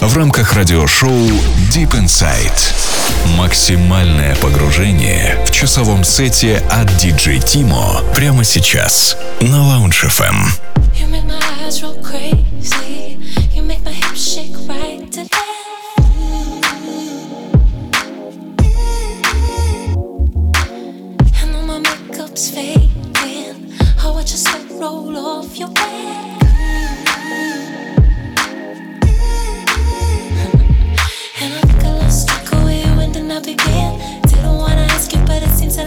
в рамках радиошоу Deep Inside. Максимальное погружение в часовом сете от DJ Timo прямо сейчас на Lounge FM. Roll off your back.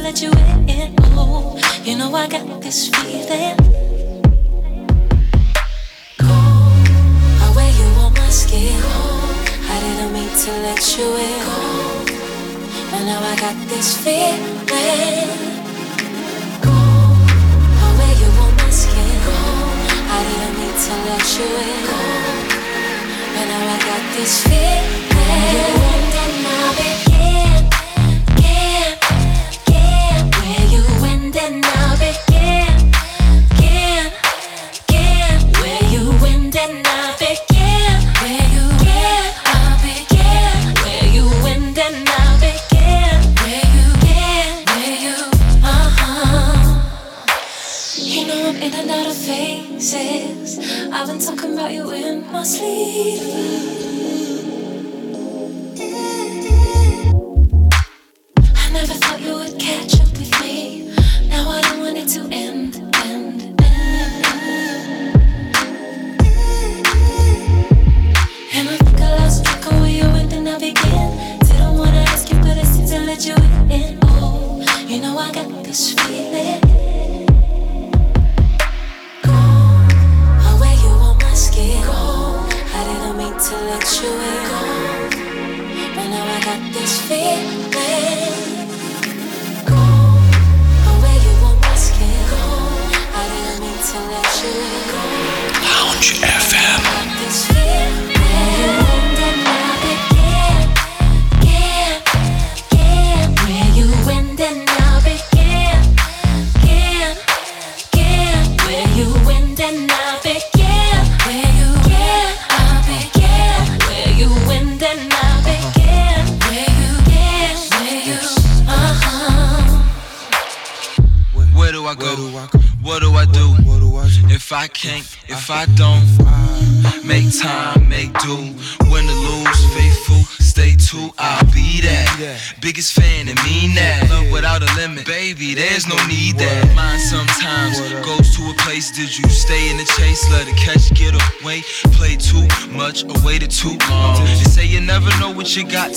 Let you in. Oh, you know I got this feeling. Cold, I wear you on my skin. Cold, I didn't mean to let you in. But now I got this feeling. Cold, I wear you on my skin. Cold, I didn't mean to let you in. But now I got this feeling. Where you and I big yeah, where you get you You know I'm in a lot of faces I've been talking about you in my sleep.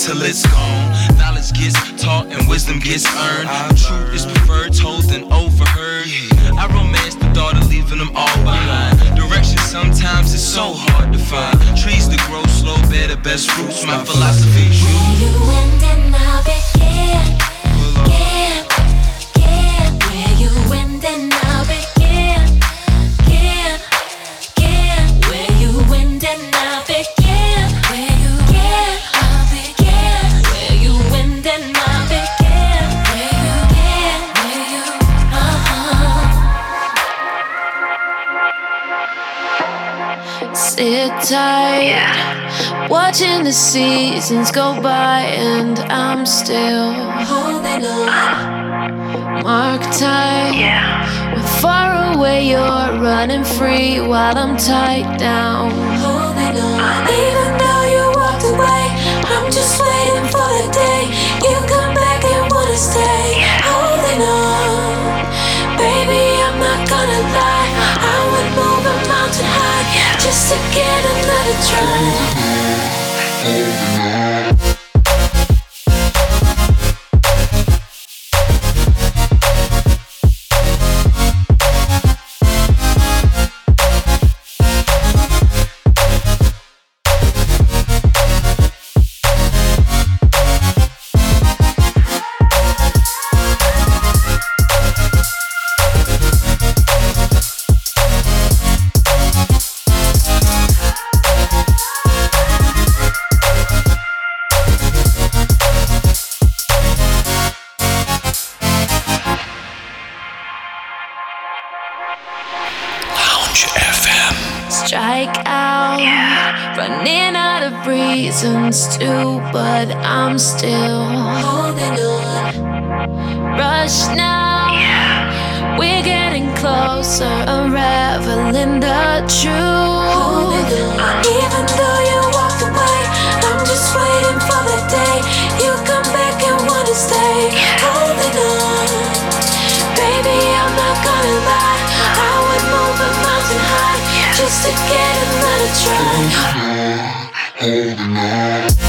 Till it's gone. The seasons go by, and I'm still holding on. Mark time. Yeah. When far away, you're running free while I'm tied down. Holding on. Even though you walked away, I'm just waiting for the day you come back and wanna stay. Holding on. Baby, I'm not gonna lie. I would move a mountain high just to get another try fall now. the. Even though you away, I'm just waiting for the day you come back and wanna stay. Holding on, baby, I'm not gonna lie. I would move a mountain high just to get another try. Holding on.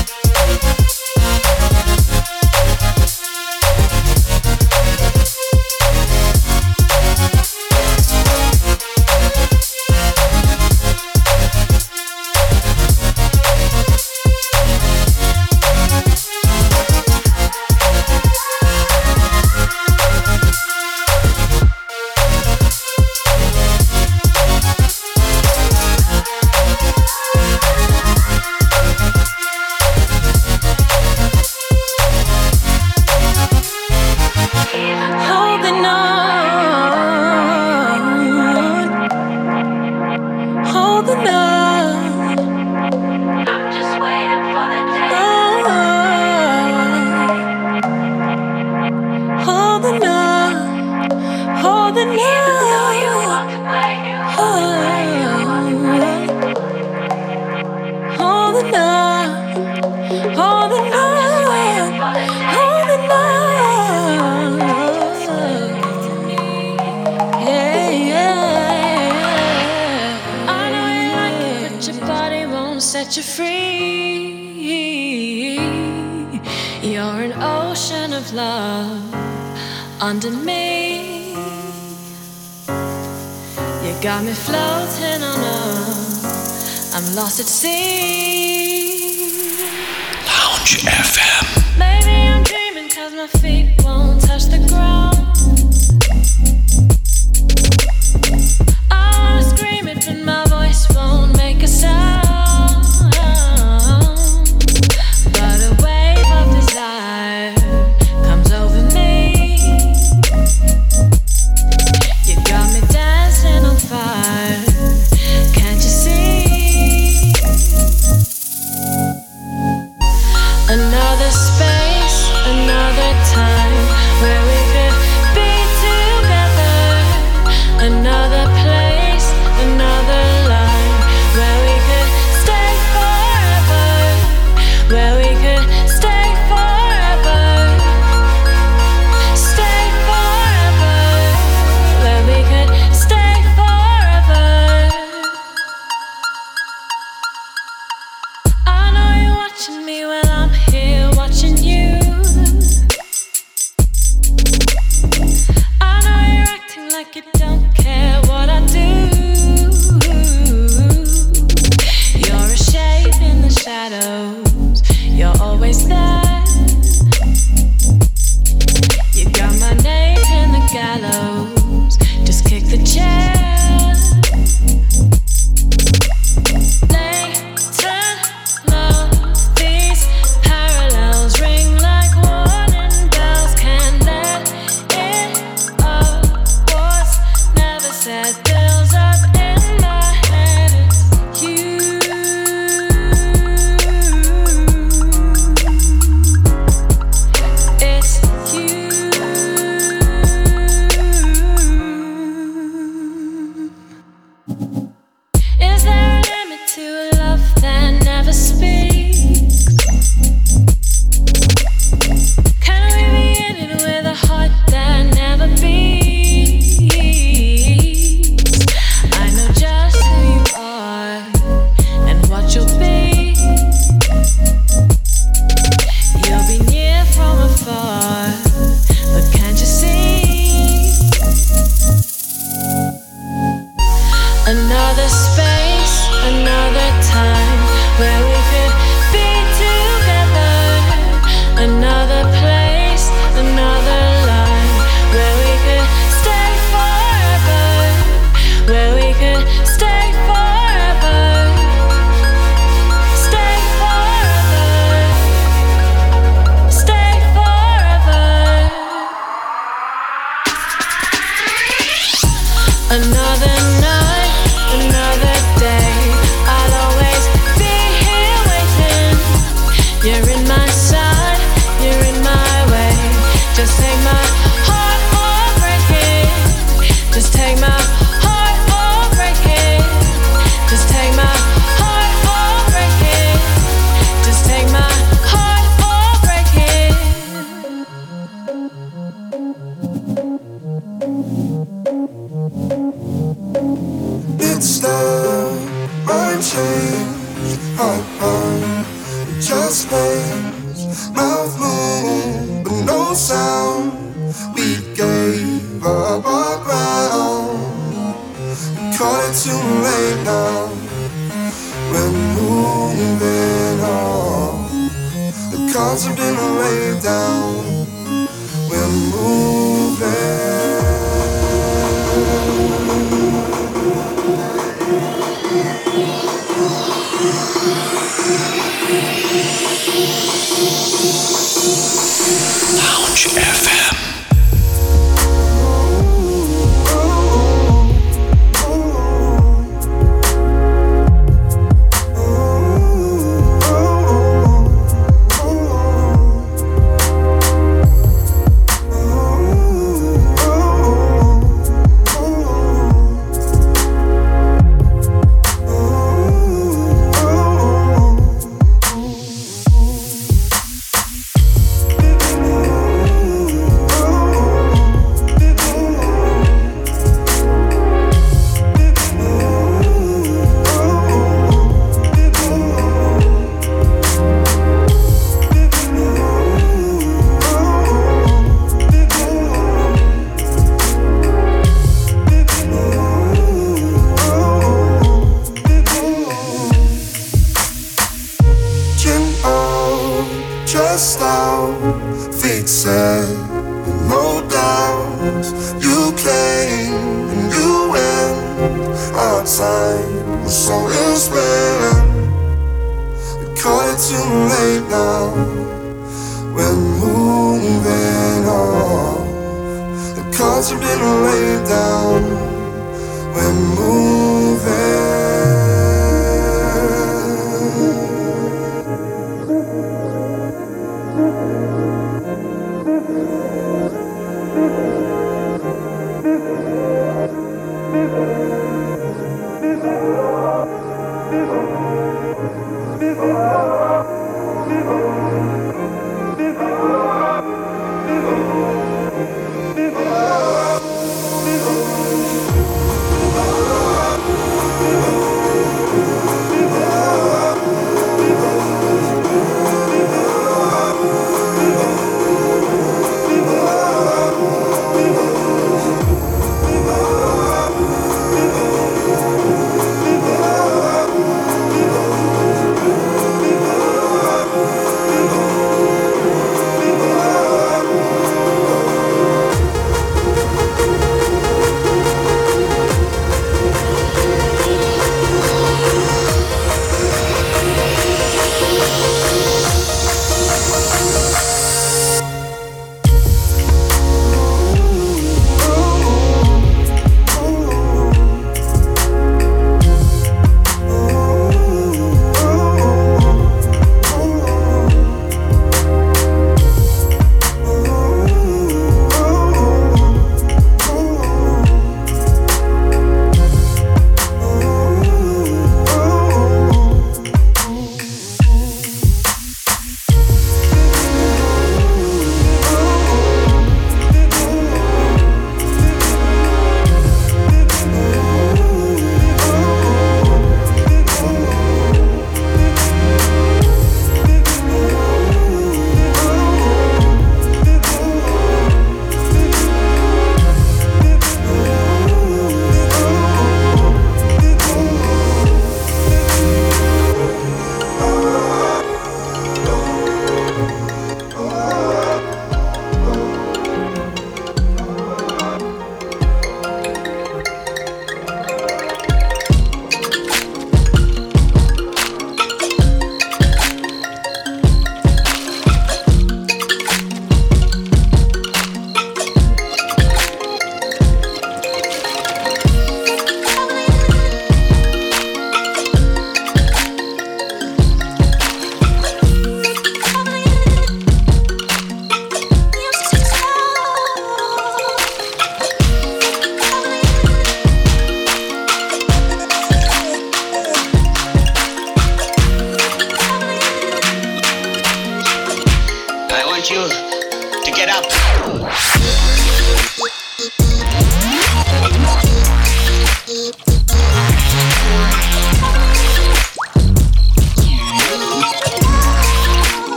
Lounge FM.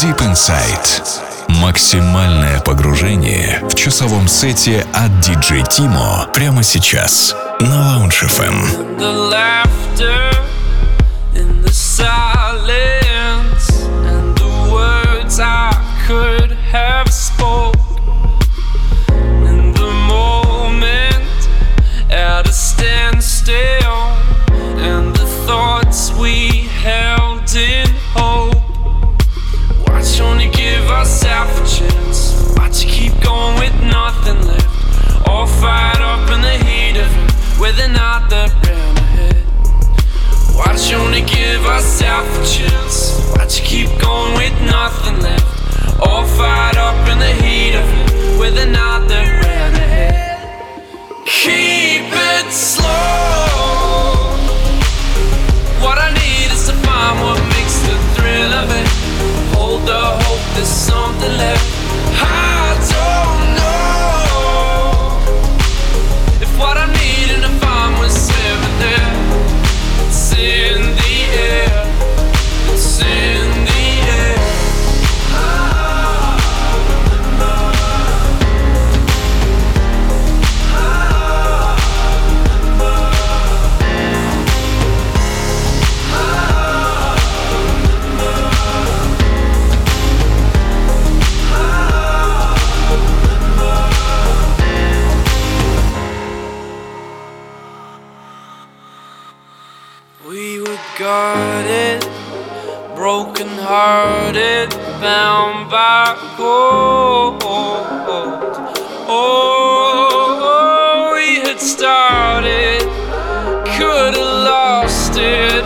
Deep Insight. Максимальное погружение в часовом сете от DJ Timo прямо сейчас на Lounge FM. The laughter. guarded, broken hearted, bound by gold. Oh, we had started, could have lost it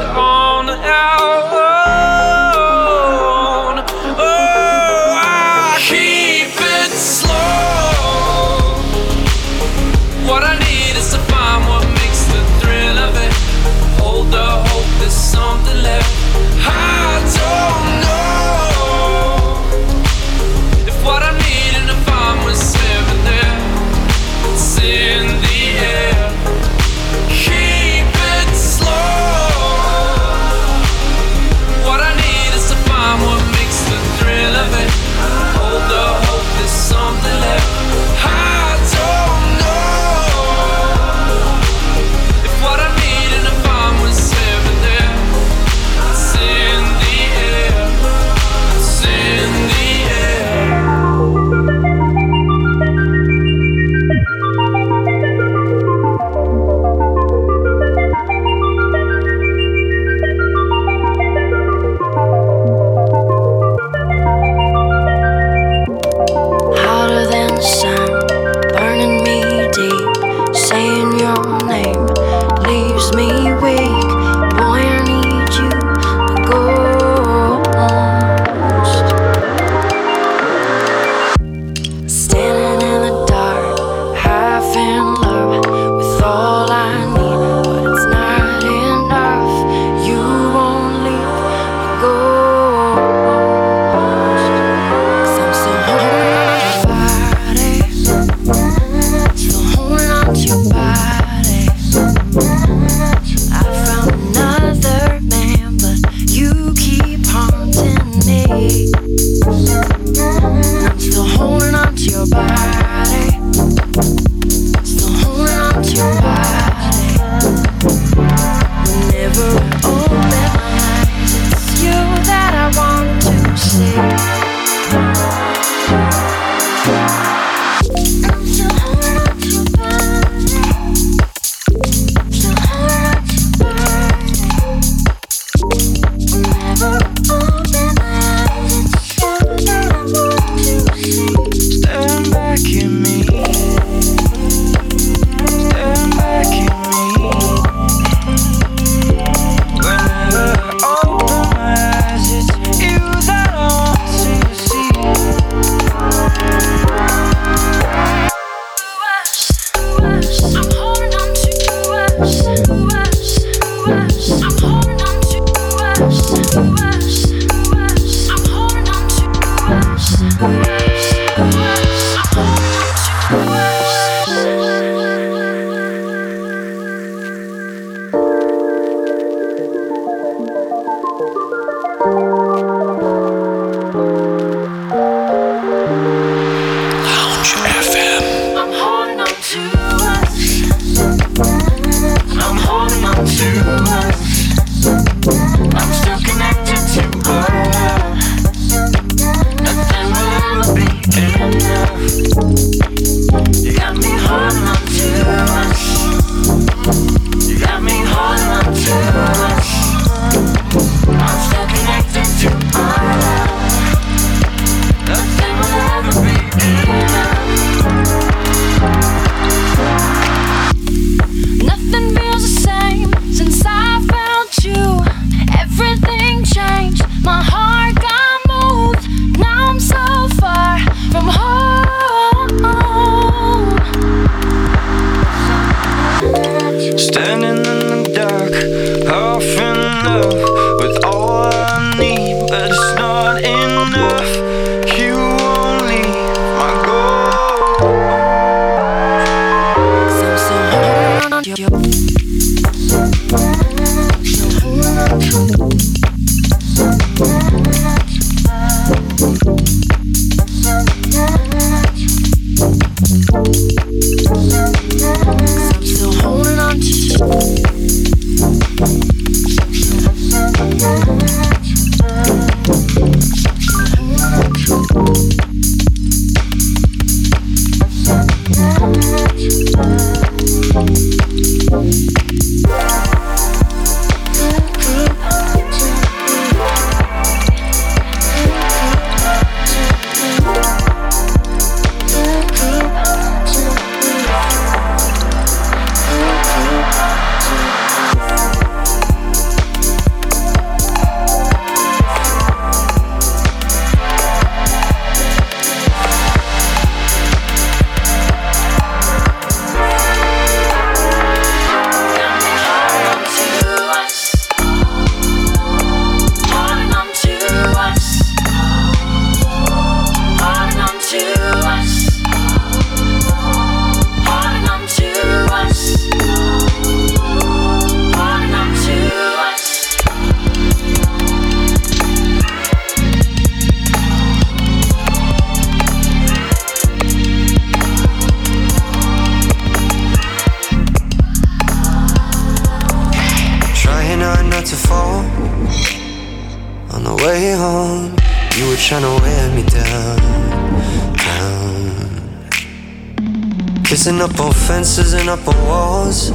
up on fences and up on walls.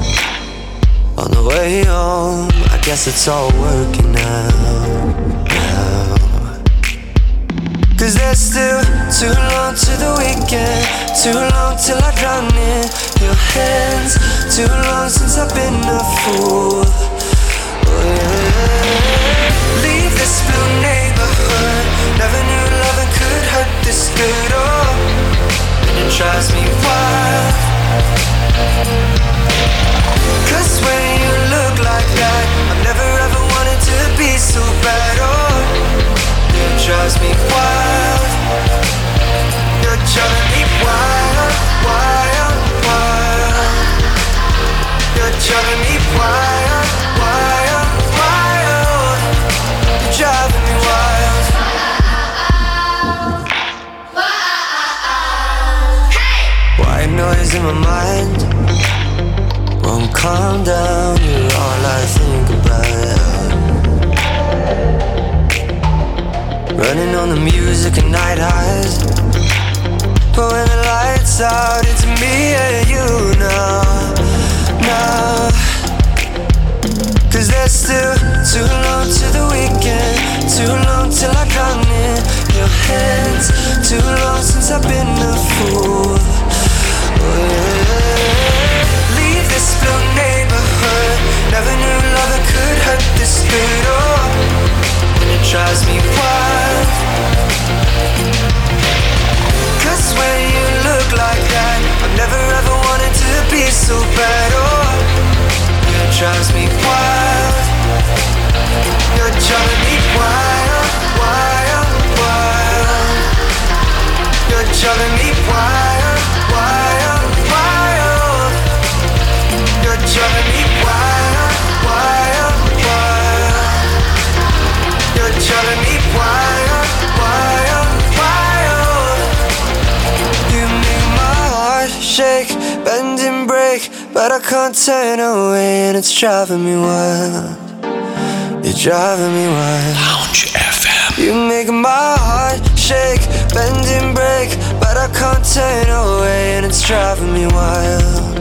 On the way home, I guess it's all working out. now. Cause there's still too long to the weekend, too long till I drown in your hands, too long since I've been a fool. Oh, yeah. Leave this blue neighborhood, never knew loving could hurt this good. Oh, and it drives me wild. Cause when you look like that, I've never ever wanted to be so bad. Oh, it drives me wild. You're driving me wild, noise in my mind won't calm down. You're all I think about. Running on the music and night highs. But when the lights out, it's me and you now, now. Cause there's still too long to the weekend, too long till I drown in your hands, too long can't turn away, and it's driving me wild. You're driving me wild. Lounge FM. You make my heart shake, bend and break, but I can't turn away, and it's driving me wild.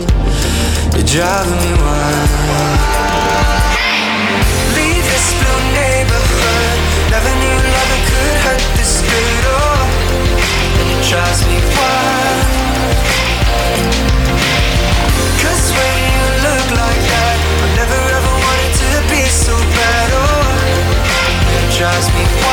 You're driving me wild. Drives me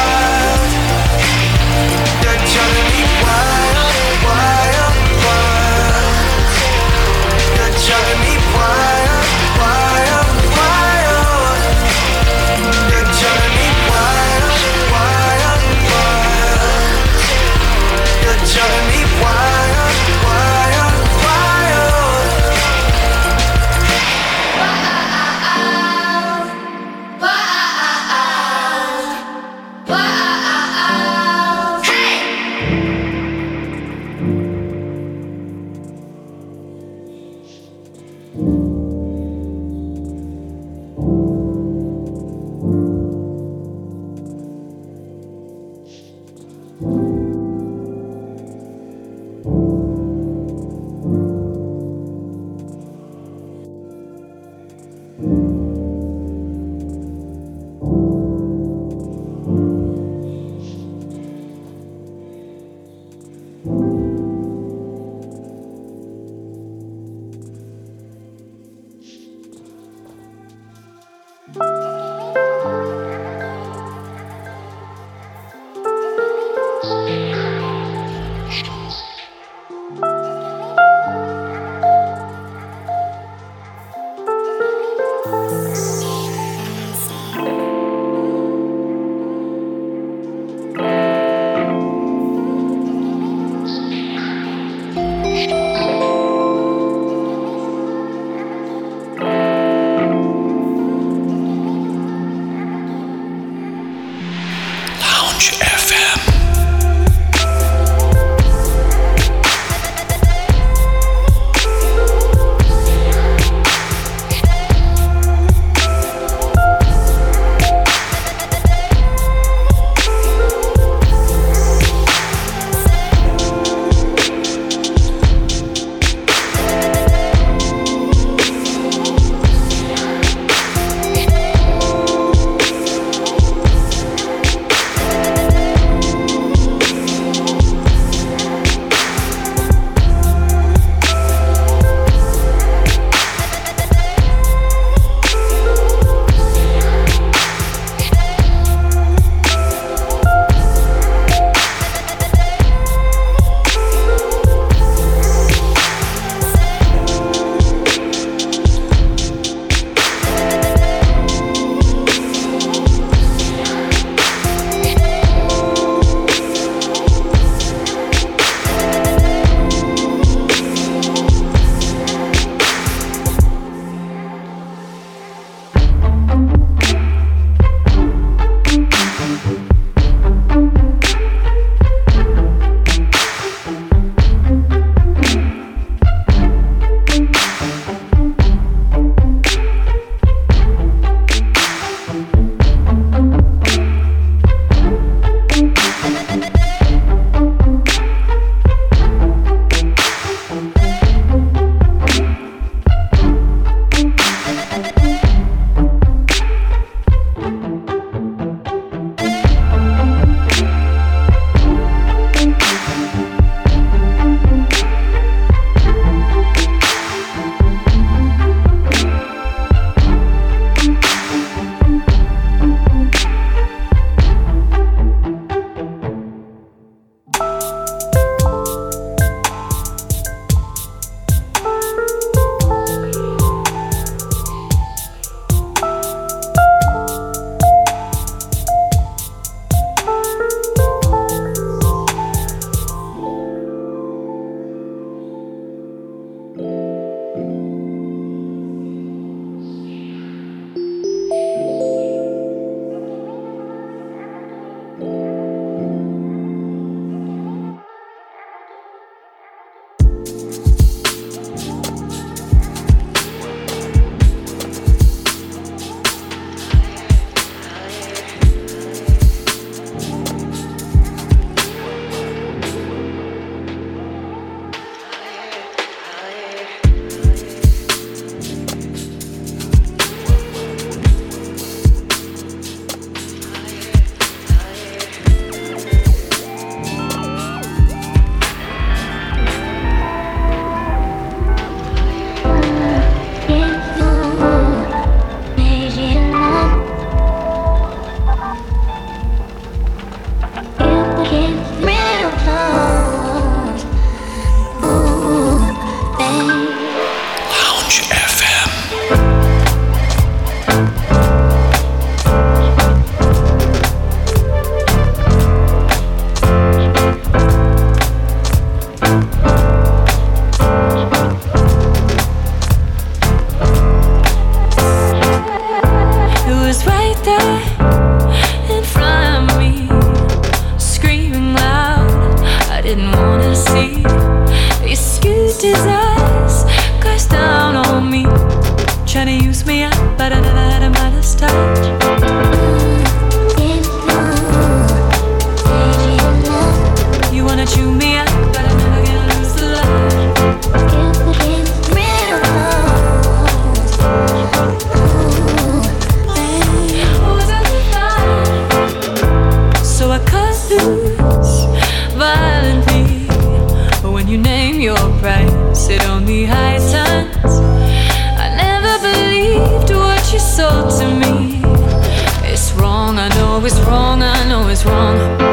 it's wrong, I know it's wrong.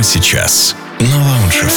прямо сейчас на Lounge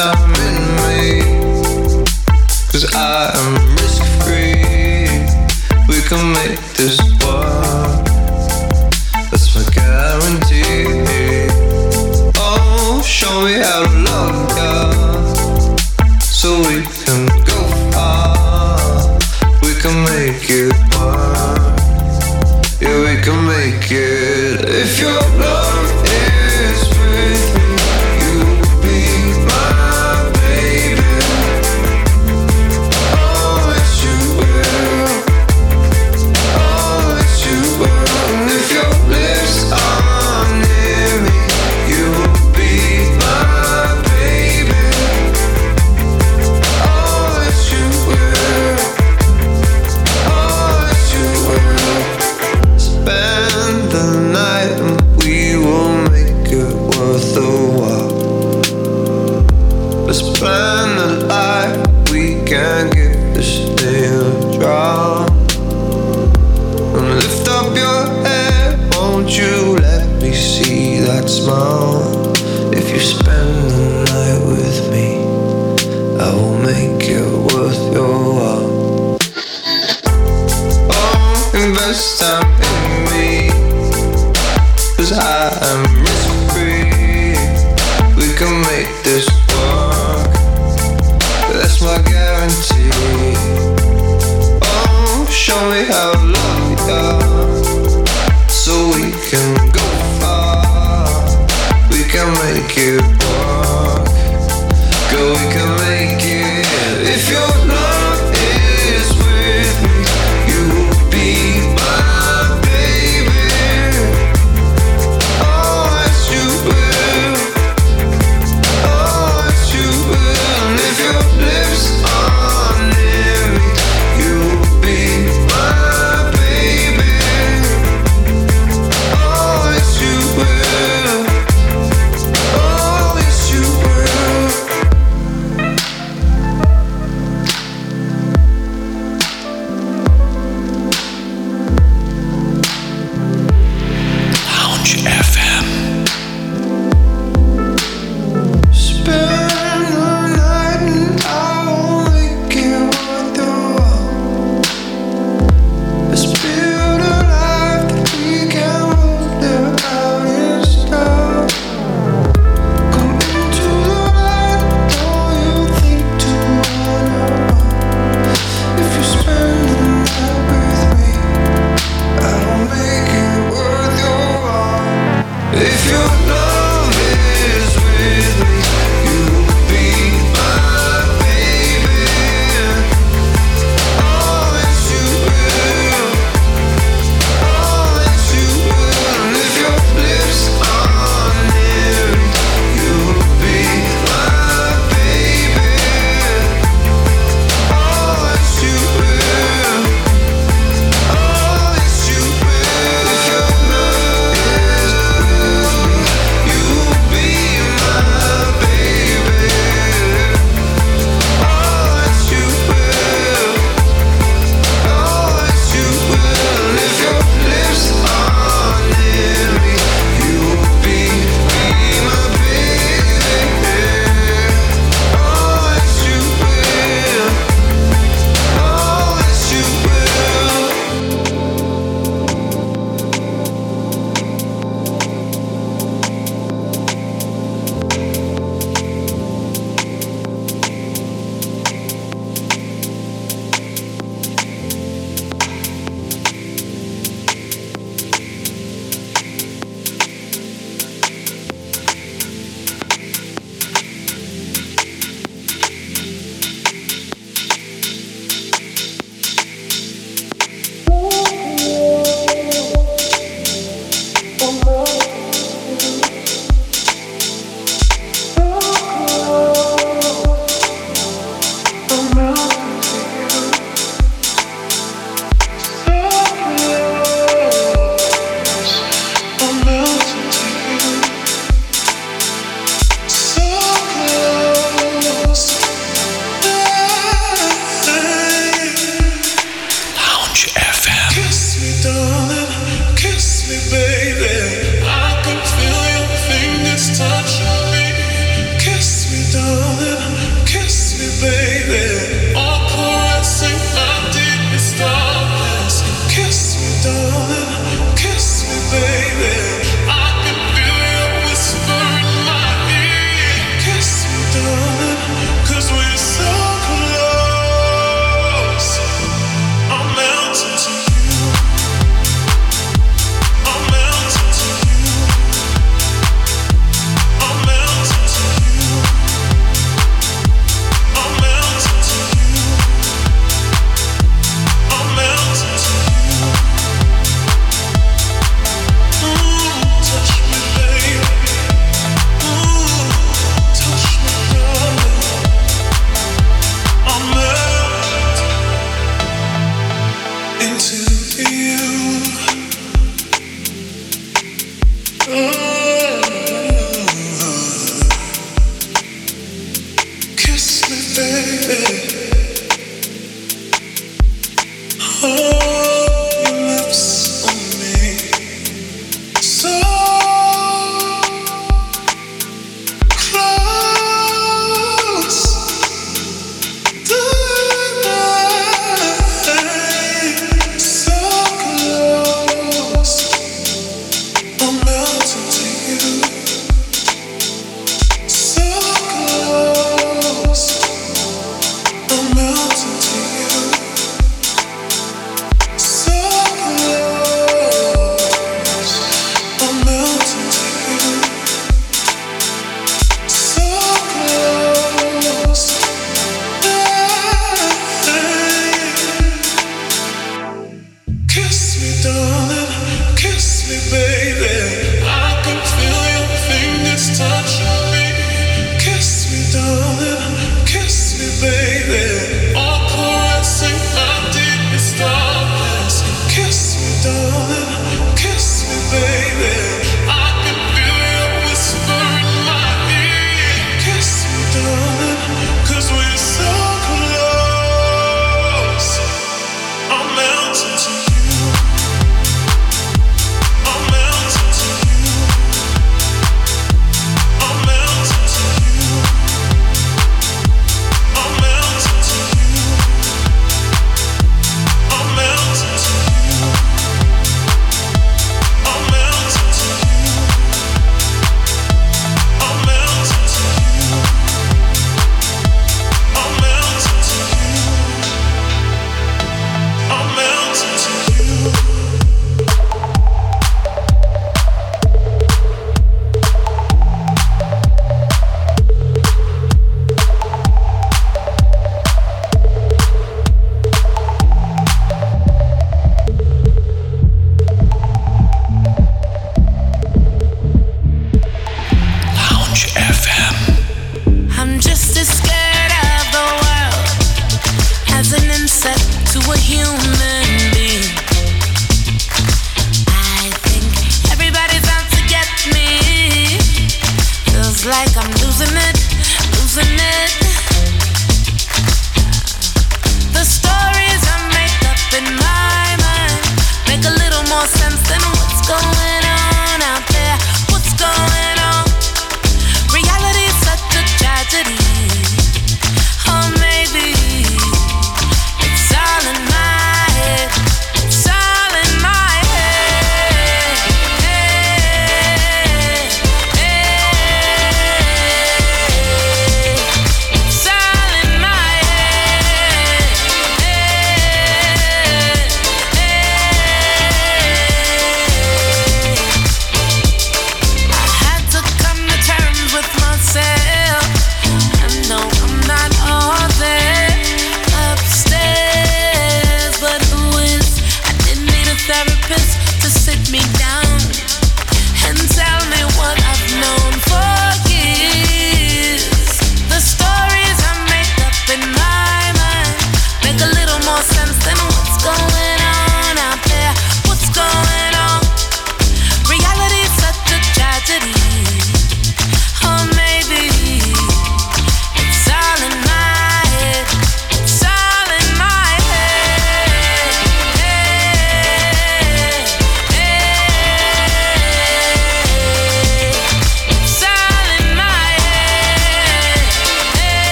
time in me. Cause I am risk free. We can make this can make it.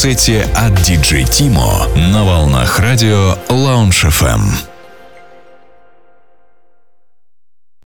Сете от DJ Timo на волнах радио Lounge FM.